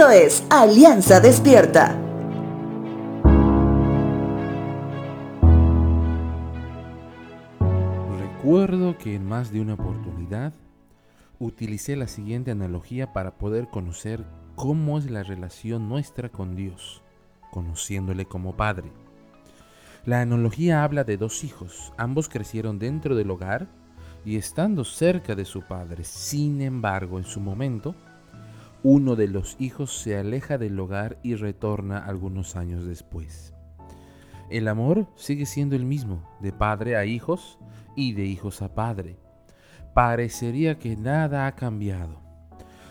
Esto es Alianza Despierta. Recuerdo que en más de una oportunidad utilicé la siguiente analogía para poder conocer cómo es la relación nuestra con Dios, conociéndole como Padre. La analogía habla de dos hijos, ambos crecieron dentro del hogar y estando cerca de su padre. Sin embargo, en su momento, uno de los hijos se aleja del hogar y retorna algunos años después. El amor sigue siendo el mismo, de padre a hijos y de hijos a padre. Parecería que nada ha cambiado.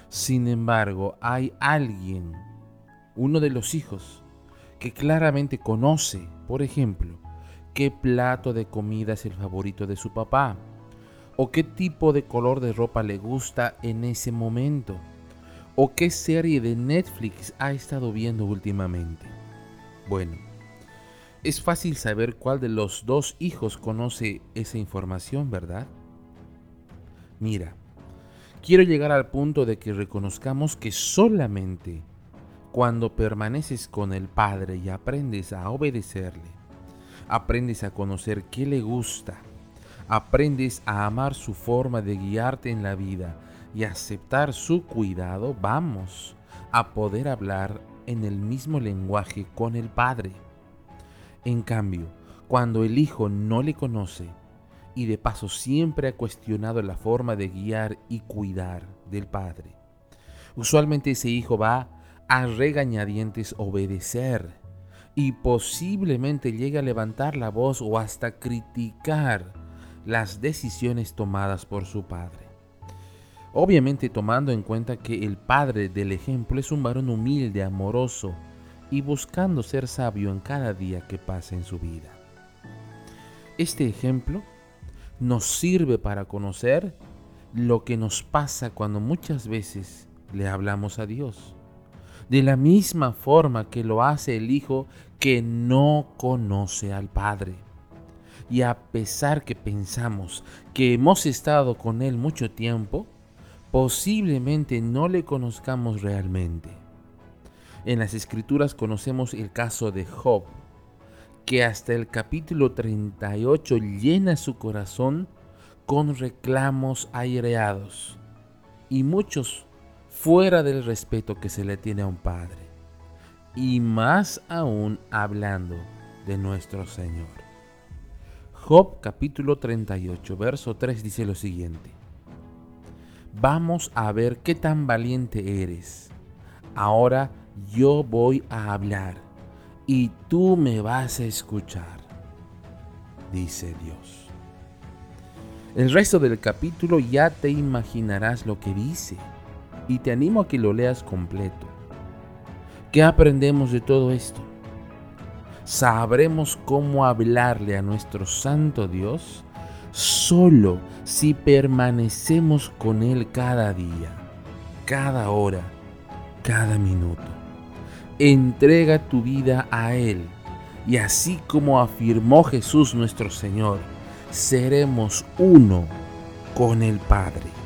Sin embargo, hay alguien, uno de los hijos, que claramente conoce, por ejemplo, qué plato de comida es el favorito de su papá, o qué tipo de color de ropa le gusta en ese momento, o qué serie de Netflix ha estado viendo últimamente. Bueno, es fácil saber cuál de los dos hijos conoce esa información, ¿verdad? Mira, quiero llegar al punto de que reconozcamos que solamente cuando permaneces con el Padre y aprendes a obedecerle, aprendes a conocer qué le gusta, aprendes a amar su forma de guiarte en la vida y aceptar su cuidado, vamos a poder hablar en el mismo lenguaje con el Padre. En cambio, cuando el Hijo no le conoce y de paso siempre ha cuestionado la forma de guiar y cuidar del Padre, usualmente ese Hijo va a regañadientes obedecer y posiblemente llegue a levantar la voz o hasta criticar las decisiones tomadas por su padre. Obviamente tomando en cuenta que el padre del ejemplo es un varón humilde, amoroso y buscando ser sabio en cada día que pasa en su vida. Este ejemplo nos sirve para conocer lo que nos pasa cuando muchas veces le hablamos a Dios. De la misma forma que lo hace el Hijo que no conoce al Padre y a pesar que pensamos que hemos estado con Él mucho tiempo, posiblemente no le conozcamos realmente. En las escrituras conocemos el caso de Job, que hasta el capítulo 38 llena su corazón con reclamos aireados y muchos fuera del respeto que se le tiene a un padre, y más aún hablando de nuestro Señor. Job capítulo 38, verso 3 dice lo siguiente. Vamos a ver qué tan valiente eres. Ahora yo voy a hablar y tú me vas a escuchar, dice Dios. El resto del capítulo ya te imaginarás lo que dice y te animo a que lo leas completo. ¿Qué aprendemos de todo esto? sabremos cómo hablarle a nuestro Santo Dios solo si permanecemos con Él cada día, cada hora, cada minuto. Entrega tu vida a Él y así como afirmó Jesús nuestro Señor, seremos uno con el Padre.